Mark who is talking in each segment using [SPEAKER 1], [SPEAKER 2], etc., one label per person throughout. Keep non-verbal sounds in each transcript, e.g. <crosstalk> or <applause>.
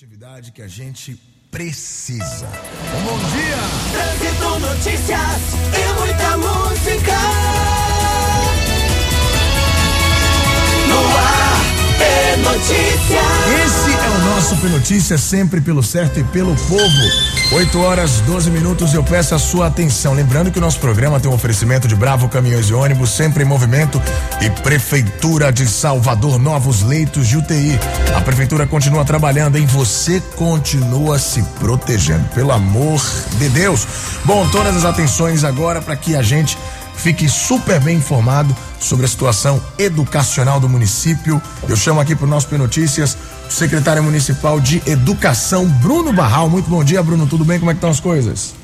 [SPEAKER 1] Atividade que a gente precisa. Bom dia!
[SPEAKER 2] Trânsito, notícias e muita música. É notícia.
[SPEAKER 1] Esse é o nosso P Notícias, sempre pelo certo e pelo povo. 8 horas 12 minutos eu peço a sua atenção. Lembrando que o nosso programa tem um oferecimento de Bravo Caminhões e Ônibus, sempre em movimento, e Prefeitura de Salvador, novos leitos de UTI. A Prefeitura continua trabalhando, em Você continua se protegendo, pelo amor de Deus. Bom, todas as atenções agora para que a gente fique super bem informado sobre a situação educacional do município. Eu chamo aqui para o nosso P Notícias o secretário municipal de Educação, Bruno Barral. Muito bom dia, Bruno. Tudo bem? Como é que estão as coisas?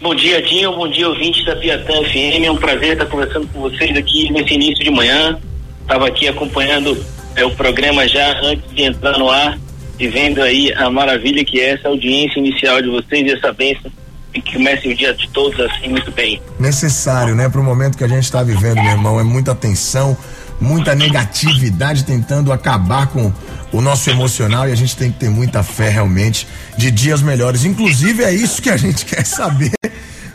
[SPEAKER 3] Bom dia, Dinho. Bom dia, ouvintes da Piatã FM. É um prazer estar conversando com vocês aqui nesse início de manhã. Estava aqui acompanhando é, o programa já antes de entrar no ar e vendo aí a maravilha que é essa audiência inicial de vocês e essa bênção e que comece o dia de todos assim muito bem.
[SPEAKER 1] Necessário, né? Para o momento que a gente está vivendo, meu irmão. É muita tensão, muita negatividade tentando acabar com o nosso emocional e a gente tem que ter muita fé realmente de dias melhores. Inclusive é isso que a gente <laughs> quer saber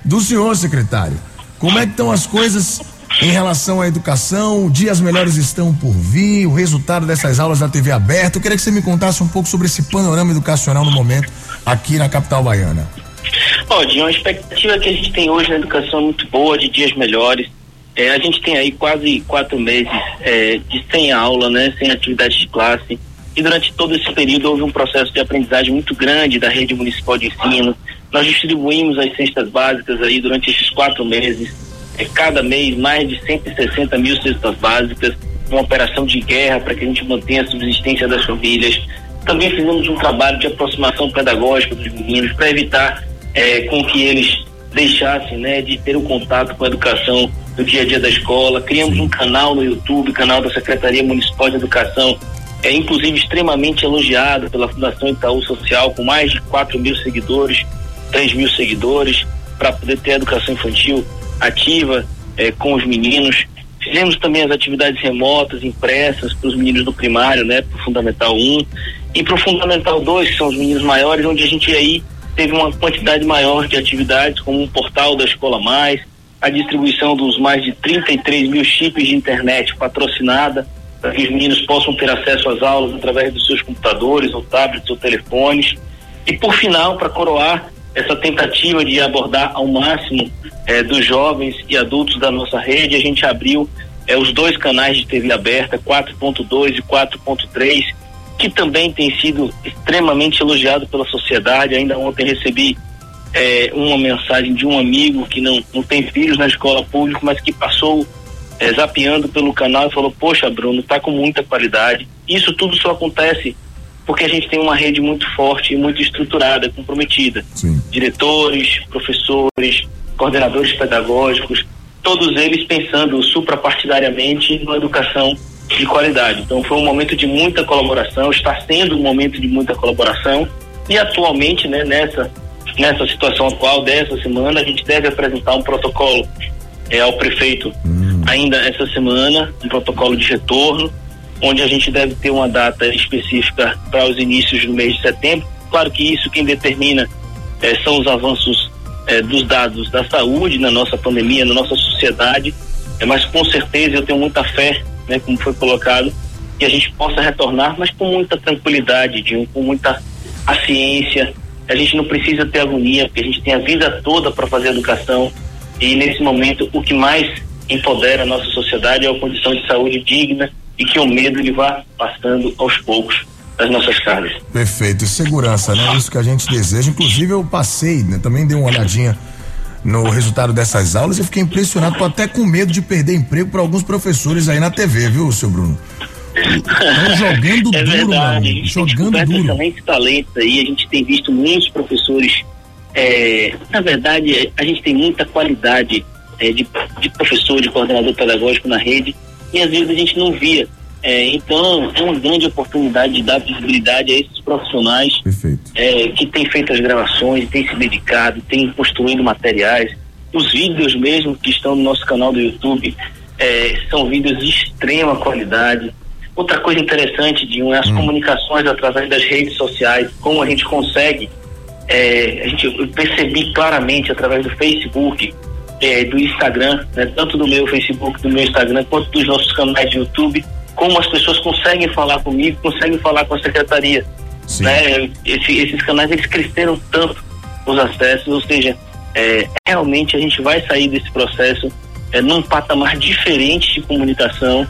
[SPEAKER 1] do senhor secretário. Como é que estão as coisas em relação à educação? Dias melhores estão por vir, o resultado dessas aulas da TV aberta. Eu queria que você me contasse um pouco sobre esse panorama educacional no momento aqui na capital baiana.
[SPEAKER 3] Ó, Dinho, a expectativa que a gente tem hoje na educação é muito boa, de dias melhores. É, a gente tem aí quase quatro meses é, de sem aula, né, sem atividade de classe. E durante todo esse período houve um processo de aprendizagem muito grande da rede municipal de ensino. Nós distribuímos as cestas básicas aí durante esses quatro meses. É, cada mês mais de 160 mil cestas básicas, uma operação de guerra para que a gente mantenha a subsistência das famílias. Também fizemos um trabalho de aproximação pedagógica dos meninos para evitar é, com que eles deixassem né, de ter o contato com a educação do dia a dia da escola. Criamos um canal no YouTube, canal da Secretaria Municipal de Educação, é inclusive extremamente elogiado pela Fundação Itaú Social, com mais de 4 mil seguidores, 3 mil seguidores, para poder ter educação infantil ativa é, com os meninos. Fizemos também as atividades remotas, impressas para os meninos do primário, né, para o Fundamental 1 e para o Fundamental 2, que são os meninos maiores, onde a gente aí teve uma quantidade maior de atividades, como um portal da Escola Mais, a distribuição dos mais de 33 mil chips de internet patrocinada, para que os meninos possam ter acesso às aulas através dos seus computadores, ou tablets, ou telefones. E por final, para coroar essa tentativa de abordar ao máximo eh, dos jovens e adultos da nossa rede, a gente abriu eh, os dois canais de TV aberta, 4.2 e 4.3, que também tem sido extremamente elogiado pela sociedade. Ainda ontem recebi eh, uma mensagem de um amigo que não, não tem filhos na escola pública, mas que passou é, zapeando pelo canal e falou: Poxa, Bruno, tá com muita qualidade. Isso tudo só acontece porque a gente tem uma rede muito forte e muito estruturada, comprometida.
[SPEAKER 1] Sim.
[SPEAKER 3] Diretores, professores, coordenadores pedagógicos, todos eles pensando suprapartidariamente na educação de qualidade. Então foi um momento de muita colaboração, está sendo um momento de muita colaboração e atualmente, né, nessa nessa situação atual dessa semana, a gente deve apresentar um protocolo é, ao prefeito hum. ainda essa semana, um protocolo de retorno, onde a gente deve ter uma data específica para os inícios do mês de setembro. Claro que isso quem determina é, são os avanços é, dos dados da saúde na nossa pandemia, na nossa sociedade, é, mas com certeza eu tenho muita fé, né, como foi colocado, que a gente possa retornar, mas com muita tranquilidade, de, com muita ciência. A gente não precisa ter agonia, porque a gente tem a vida toda para fazer educação e nesse momento, o que mais empodera a nossa sociedade é a condição de saúde digna e que o medo ele vá passando aos poucos das nossas casas.
[SPEAKER 1] Perfeito. Segurança, né? Isso que a gente deseja. Inclusive, eu passei, né? Também dei uma olhadinha no resultado dessas aulas e fiquei impressionado, tô até com medo de perder emprego para alguns professores aí na TV, viu, seu Bruno? Estão jogando
[SPEAKER 3] é
[SPEAKER 1] duro,
[SPEAKER 3] verdade,
[SPEAKER 1] mano. Jogando duro.
[SPEAKER 3] excelentes talentos aí, a gente tem visto muitos professores é, na verdade, a gente tem muita qualidade é, de, de professor, de coordenador pedagógico na rede e às vezes a gente não via. É, então, é uma grande oportunidade de dar visibilidade a esses profissionais é, que têm feito as gravações, têm se dedicado, têm construído materiais. Os vídeos mesmo que estão no nosso canal do YouTube é, são vídeos de extrema qualidade. Outra coisa interessante, Dinho, é as hum. comunicações através das redes sociais, como a gente consegue, é, a gente, eu percebi claramente através do Facebook, é, do Instagram, né, tanto do meu Facebook, do meu Instagram, quanto dos nossos canais de YouTube, como as pessoas conseguem falar comigo, conseguem falar com a secretaria. Né? Esse, esses canais eles cresceram tanto os acessos, ou seja, é, realmente a gente vai sair desse processo é, num patamar diferente de comunicação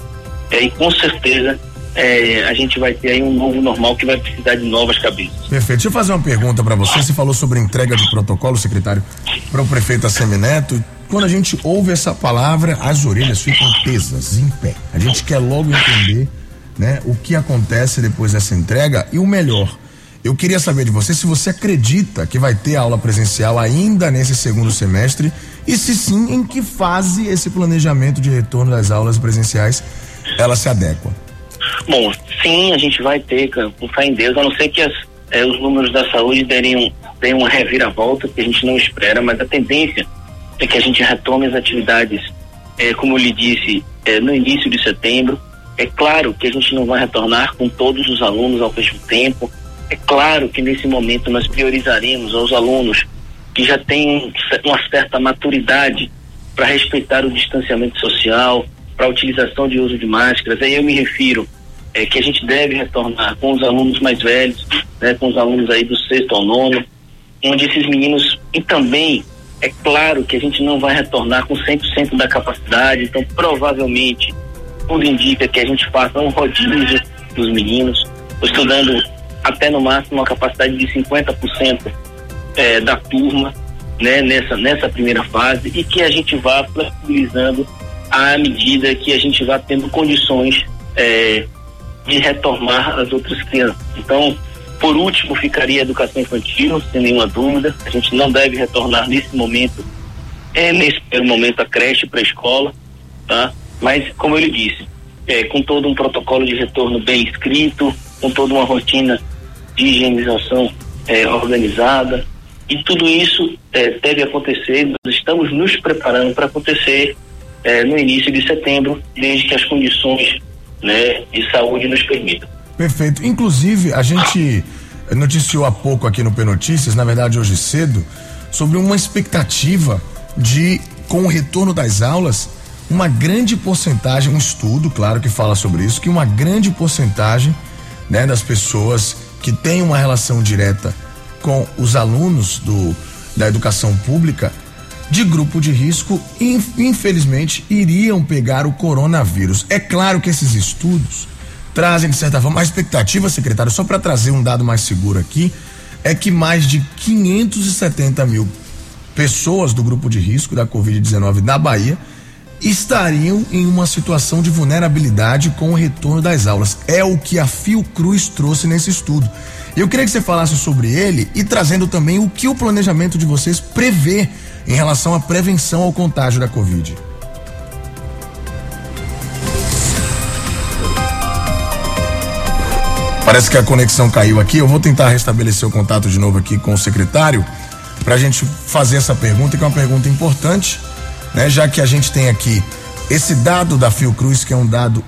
[SPEAKER 3] é, e com certeza é, a gente vai ter aí um novo normal que vai precisar de novas cabeças.
[SPEAKER 1] Perfeito. Deixa eu fazer uma pergunta para você. Você falou sobre entrega de protocolo, secretário, para o prefeito Assemineto. Quando a gente ouve essa palavra, as orelhas ficam tesas, em pé. A gente quer logo entender né, o que acontece depois dessa entrega e o melhor. Eu queria saber de você se você acredita que vai ter aula presencial ainda nesse segundo semestre e se sim, em que fase esse planejamento de retorno das aulas presenciais ela se adequa.
[SPEAKER 3] Bom, sim, a gente vai ter, com fé em Deus, a não ser que as, eh, os números da saúde derem, derem uma reviravolta que a gente não espera, mas a tendência é que a gente retome as atividades, é, como eu lhe disse, é, no início de setembro. É claro que a gente não vai retornar com todos os alunos ao mesmo tempo. É claro que nesse momento nós priorizaremos aos alunos que já têm uma certa maturidade para respeitar o distanciamento social, para a utilização de uso de máscaras. Aí eu me refiro é, que a gente deve retornar com os alunos mais velhos, né, com os alunos aí do sexto ao nono, onde esses meninos e também é claro que a gente não vai retornar com 100% da capacidade, então provavelmente tudo indica que a gente faça um rodízio dos meninos, estudando até no máximo uma capacidade de 50% é, da turma, né, nessa, nessa primeira fase, e que a gente vá flexibilizando à medida que a gente vá tendo condições é, de retomar as outras crianças. Então, por último, ficaria a educação infantil, sem nenhuma dúvida. A gente não deve retornar nesse momento, é, nesse primeiro momento, a creche para a escola, tá? Mas, como ele disse, é, com todo um protocolo de retorno bem escrito, com toda uma rotina de higienização é, organizada, e tudo isso é, deve acontecer. Nós estamos nos preparando para acontecer é, no início de setembro, desde que as condições né, de saúde nos permitam.
[SPEAKER 1] Perfeito. Inclusive, a gente noticiou há pouco aqui no P Notícias, na verdade hoje cedo, sobre uma expectativa de, com o retorno das aulas, uma grande porcentagem, um estudo, claro, que fala sobre isso, que uma grande porcentagem né, das pessoas que têm uma relação direta com os alunos do, da educação pública de grupo de risco, infelizmente, iriam pegar o coronavírus. É claro que esses estudos trazem, de certa forma, a expectativa, secretário, só para trazer um dado mais seguro aqui, é que mais de 570 mil pessoas do grupo de risco da Covid-19 na Bahia estariam em uma situação de vulnerabilidade com o retorno das aulas. É o que a Fiocruz trouxe nesse estudo. Eu queria que você falasse sobre ele e trazendo também o que o planejamento de vocês prevê em relação à prevenção ao contágio da Covid. Parece que a conexão caiu aqui. Eu vou tentar restabelecer o contato de novo aqui com o secretário para a gente fazer essa pergunta, que é uma pergunta importante, né? Já que a gente tem aqui esse dado da Fiocruz, que é um dado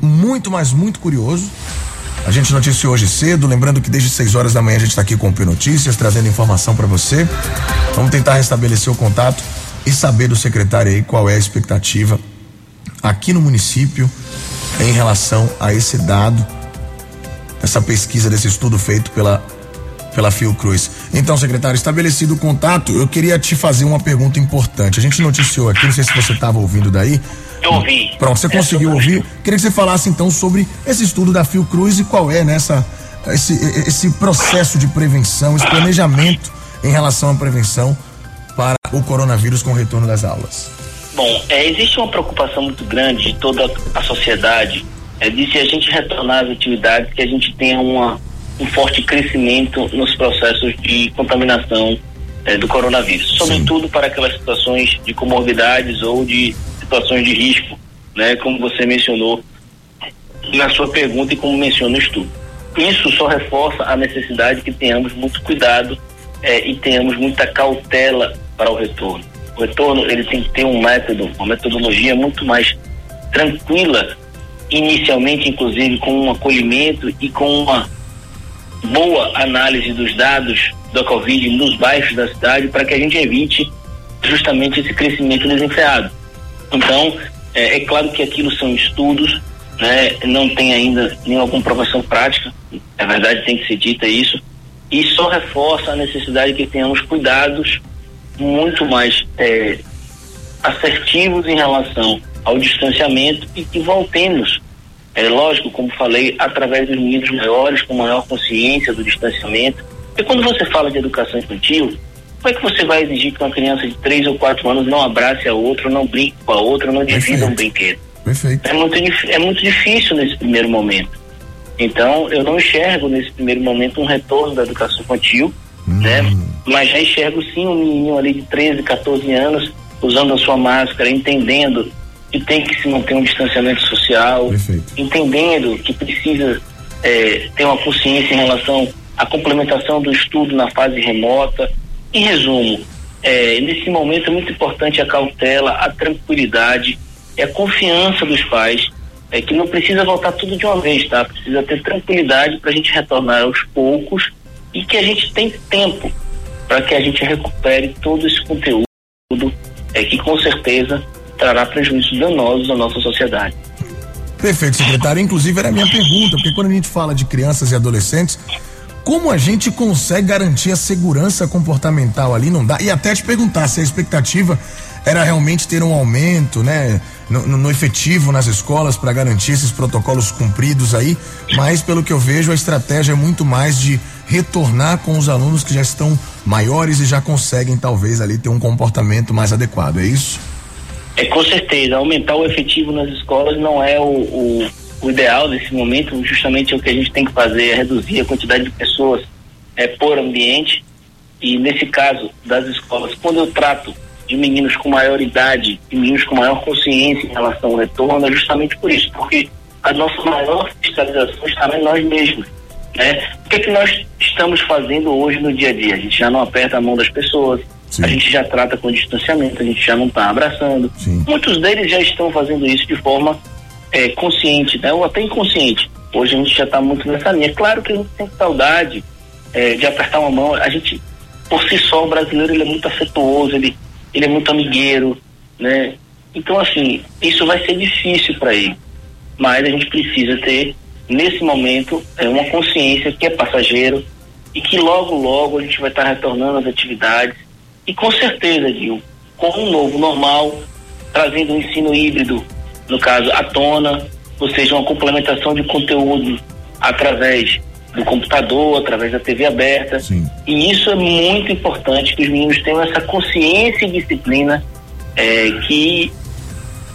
[SPEAKER 1] muito, mas muito curioso. A gente noticiou hoje cedo, lembrando que desde 6 horas da manhã a gente está aqui com o P Notícias, trazendo informação para você. Vamos tentar restabelecer o contato e saber do secretário aí qual é a expectativa aqui no município em relação a esse dado essa pesquisa desse estudo feito pela pela Fiocruz. Então, secretário, estabelecido o contato, eu queria te fazer uma pergunta importante. A gente noticiou aqui, não sei se você estava ouvindo daí.
[SPEAKER 3] Eu ouvi.
[SPEAKER 1] Pronto, você conseguiu é ouvir? Queria que você falasse então sobre esse estudo da Fiocruz e qual é nessa esse, esse processo de prevenção, esse planejamento em relação à prevenção para o coronavírus com o retorno das aulas.
[SPEAKER 3] Bom, é, existe uma preocupação muito grande de toda a sociedade é, de se a gente retornar às atividades, que a gente tenha uma, um forte crescimento nos processos de contaminação é, do coronavírus, sobretudo para aquelas situações de comorbidades ou de situações de risco, né, como você mencionou na sua pergunta e como menciona o estudo. Isso só reforça a necessidade que tenhamos muito cuidado é, e tenhamos muita cautela para o retorno. O retorno ele tem que ter um método, uma metodologia muito mais tranquila inicialmente, inclusive, com um acolhimento e com uma boa análise dos dados da Covid nos bairros da cidade para que a gente evite justamente esse crescimento desenfreado. Então, é, é, claro que aquilo são estudos, né? não tem ainda nenhuma comprovação prática, é verdade, tem que ser dita isso, e só reforça a necessidade que tenhamos cuidados muito mais é, assertivos em relação ao distanciamento e que voltemos, é lógico, como falei, através dos níveis maiores, com maior consciência do distanciamento. E quando você fala de educação infantil, como é que você vai exigir que uma criança de 3 ou 4 anos não abrace a outra, não brinque com a outra, não divida um brinquedo?
[SPEAKER 1] Perfeito.
[SPEAKER 3] É muito, é muito difícil nesse primeiro momento. Então, eu não enxergo nesse primeiro momento um retorno da educação infantil, hum. né? Mas já enxergo sim um menino ali de 13, 14 anos usando a sua máscara, entendendo que tem que se manter um distanciamento social,
[SPEAKER 1] Perfeito.
[SPEAKER 3] entendendo que precisa é, ter uma consciência em relação à complementação do estudo na fase remota. Em resumo, é, nesse momento é muito importante a cautela, a tranquilidade e a confiança dos pais, é, que não precisa voltar tudo de uma vez, tá? Precisa ter tranquilidade para a gente retornar aos poucos e que a gente tem tempo para que a gente recupere todo esse conteúdo é que com certeza trará prejuízos danosos à nossa sociedade.
[SPEAKER 1] Perfeito, secretário. Inclusive era a minha pergunta, porque quando a gente fala de crianças e adolescentes, como a gente consegue garantir a segurança comportamental ali? Não dá. E até te perguntar se a expectativa era realmente ter um aumento, né, no, no efetivo nas escolas para garantir esses protocolos cumpridos aí, mas pelo que eu vejo a estratégia é muito mais de retornar com os alunos que já estão maiores e já conseguem talvez ali ter um comportamento mais adequado, é isso?
[SPEAKER 3] É com certeza, aumentar o efetivo nas escolas não é o, o, o ideal nesse momento, justamente o que a gente tem que fazer é reduzir a quantidade de pessoas é, por ambiente e nesse caso das escolas, quando eu trato de meninos com maior idade e meninos com maior consciência em relação ao retorno, é justamente por isso, porque a nossa maior fiscalização está em nós mesmos. Né? O que, é que nós estamos fazendo hoje no dia a dia? A gente já não aperta a mão das pessoas, Sim. a gente já trata com distanciamento, a gente já não está abraçando.
[SPEAKER 1] Sim.
[SPEAKER 3] Muitos deles já estão fazendo isso de forma é, consciente, né? ou até inconsciente. Hoje a gente já está muito nessa linha. Claro que a gente tem saudade é, de apertar uma mão. A gente, por si só, o brasileiro ele é muito afetuoso, ele ele é muito amigueiro, né? Então, assim, isso vai ser difícil para ele. Mas a gente precisa ter, nesse momento, é, uma consciência que é passageiro e que logo, logo a gente vai estar tá retornando às atividades. E com certeza, Gil, com um novo normal, trazendo um ensino híbrido, no caso, à tona, ou seja, uma complementação de conteúdo através do computador, através da TV aberta.
[SPEAKER 1] Sim.
[SPEAKER 3] E isso é muito importante que os meninos tenham essa consciência e disciplina é, que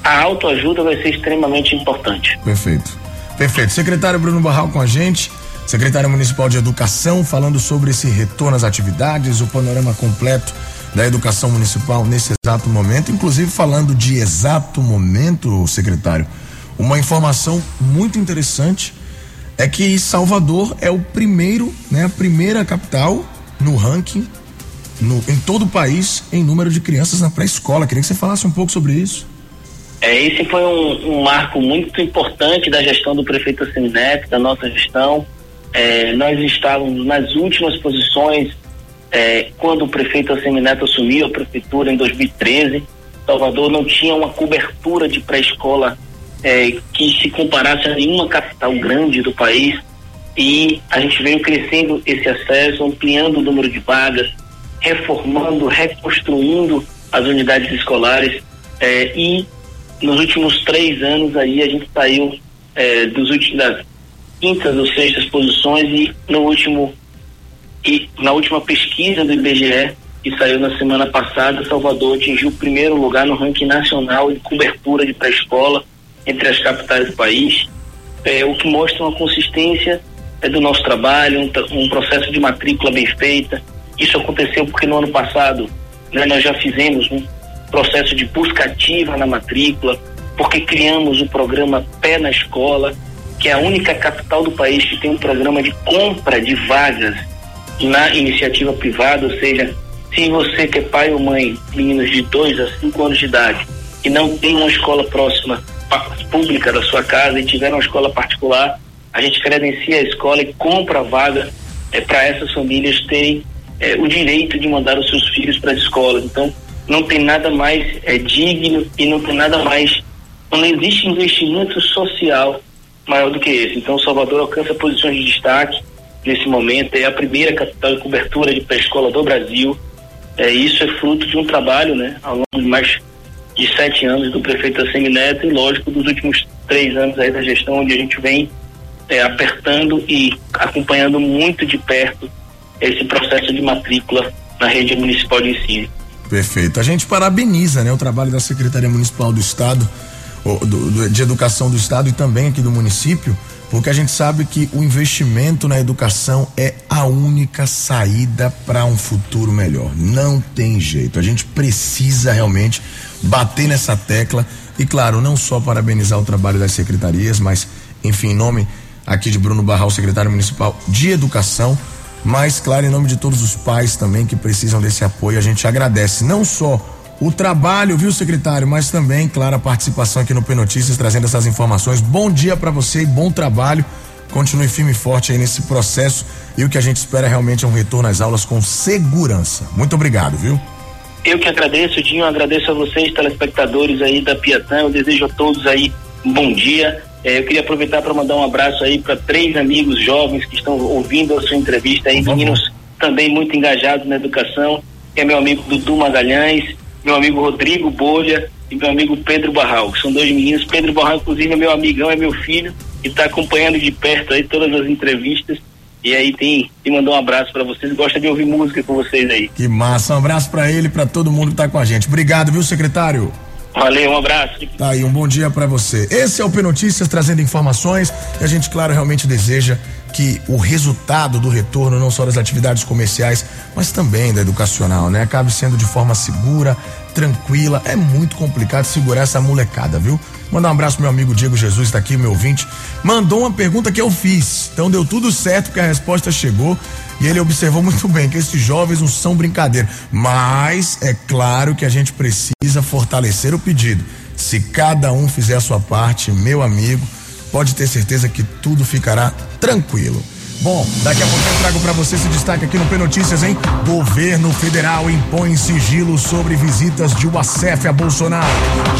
[SPEAKER 3] a autoajuda vai ser extremamente importante.
[SPEAKER 1] Perfeito. Perfeito. Secretário Bruno Barral com a gente, secretário municipal de educação, falando sobre esse retorno às atividades, o panorama completo da educação municipal nesse exato momento, inclusive falando de exato momento, secretário, uma informação muito interessante é que Salvador é o primeiro, né, a primeira capital no ranking no, em todo o país em número de crianças na pré-escola. Queria que você falasse um pouco sobre isso.
[SPEAKER 3] É, esse foi um, um marco muito importante da gestão do prefeito Semineto, da nossa gestão. É, nós estávamos nas últimas posições é, quando o prefeito Assemineto assumiu a prefeitura em 2013. Salvador não tinha uma cobertura de pré-escola é, que se comparasse a nenhuma capital grande do país e a gente veio crescendo esse acesso, ampliando o número de vagas, reformando, reconstruindo as unidades escolares é, e nos últimos três anos aí a gente saiu é, dos últimos das quintas ou sextas posições e no último e na última pesquisa do IBGE que saiu na semana passada Salvador atingiu o primeiro lugar no ranking nacional de cobertura de pré-escola entre as capitais do país, é, o que mostra uma consistência é, do nosso trabalho, um, um, processo de matrícula bem feita. Isso aconteceu porque no ano passado né, nós já fizemos um processo de busca ativa na matrícula, porque criamos o programa Pé na Escola, que é a única capital do país que tem um programa de compra de vagas na iniciativa privada, ou seja, se você que é pai ou mãe, meninos de 2 a 5 anos de idade, e não tem uma escola próxima pública da sua casa e tiver uma escola particular, a gente credencia a escola e compra a vaga é, para essas famílias terem é, o direito de mandar os seus filhos para as escolas. Então, não tem nada mais é, digno e não tem nada mais. Não existe investimento social maior do que esse. Então, Salvador alcança posições de destaque nesse momento. É a primeira capital de cobertura de pré-escola do Brasil. É, isso é fruto de um trabalho, né, ao longo de mais de sete anos do prefeito Assemineto e, lógico, dos últimos três anos aí da gestão, onde a gente vem é, apertando e acompanhando muito de perto esse processo de matrícula na rede municipal de ensino.
[SPEAKER 1] Perfeito. A gente parabeniza né, o trabalho da Secretaria Municipal do Estado, do, do, de Educação do Estado e também aqui do município, porque a gente sabe que o investimento na educação é a única saída para um futuro melhor. Não tem jeito. A gente precisa realmente bater nessa tecla e, claro, não só parabenizar o trabalho das secretarias, mas, enfim, em nome aqui de Bruno Barral, secretário municipal de Educação, mas, claro, em nome de todos os pais também que precisam desse apoio, a gente agradece não só o trabalho, viu, secretário, mas também, claro, a participação aqui no P Notícias, trazendo essas informações. Bom dia para você e bom trabalho. Continue firme e forte aí nesse processo e o que a gente espera realmente é um retorno às aulas com segurança. Muito obrigado, viu?
[SPEAKER 3] Eu que agradeço, Dinho, agradeço a vocês, telespectadores aí da Piatã. Eu desejo a todos aí um bom dia. É, eu queria aproveitar para mandar um abraço aí para três amigos jovens que estão ouvindo a sua entrevista aí, meninos também muito engajados na educação, que é meu amigo Dudu Magalhães, meu amigo Rodrigo Bolha e meu amigo Pedro Barral, que são dois meninos. Pedro Barral, inclusive, é meu amigão, é meu filho, e está acompanhando de perto aí todas as entrevistas. E aí tem, tem mandou um abraço para vocês, gosta de ouvir música com vocês aí.
[SPEAKER 1] Que massa, um abraço para ele para todo mundo que tá com a gente. Obrigado, viu, secretário?
[SPEAKER 3] Valeu, um abraço.
[SPEAKER 1] Tá aí, um bom dia para você. Esse é o P Notícias trazendo informações e a gente, claro, realmente deseja que o resultado do retorno, não só das atividades comerciais, mas também da educacional, né? Acabe sendo de forma segura, tranquila. É muito complicado segurar essa molecada, viu? Mandar um abraço pro meu amigo Diego Jesus, tá aqui, meu ouvinte. Mandou uma pergunta que eu fiz. Então deu tudo certo, porque a resposta chegou. E ele observou muito bem que esses jovens não são brincadeira. Mas é claro que a gente precisa fortalecer o pedido. Se cada um fizer a sua parte, meu amigo, pode ter certeza que tudo ficará tranquilo. Bom, daqui a pouco eu trago para você esse destaque aqui no P Notícias, hein? Governo federal impõe sigilo sobre visitas de UACF a Bolsonaro.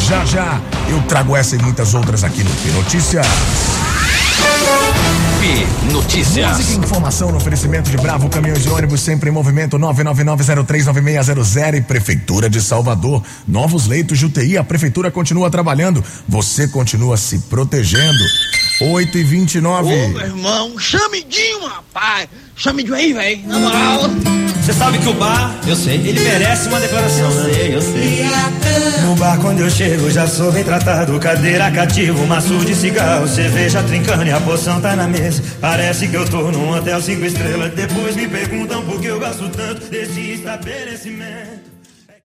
[SPEAKER 1] Já já eu trago essa e muitas outras aqui no P Notícias.
[SPEAKER 4] P Notícias.
[SPEAKER 1] Música e informação no oferecimento de Bravo Caminhões de ônibus sempre em movimento 999039600 e Prefeitura de Salvador. Novos leitos de UTI, a prefeitura continua trabalhando. Você continua se protegendo. 8 e 29
[SPEAKER 5] Ô, meu irmão, chame Dinho, rapaz. Chame Dinho aí, velho. Na moral.
[SPEAKER 6] Você sabe que o bar, eu sei, ele merece uma declaração, né?
[SPEAKER 4] sei, eu sei.
[SPEAKER 6] No bar quando eu chego já sou bem tratado, cadeira cativo, maço de cigarro, cerveja trincando e a poção tá na mesa. Parece que eu tô num hotel cinco estrelas, depois me perguntam por que eu gasto tanto desse estabelecimento.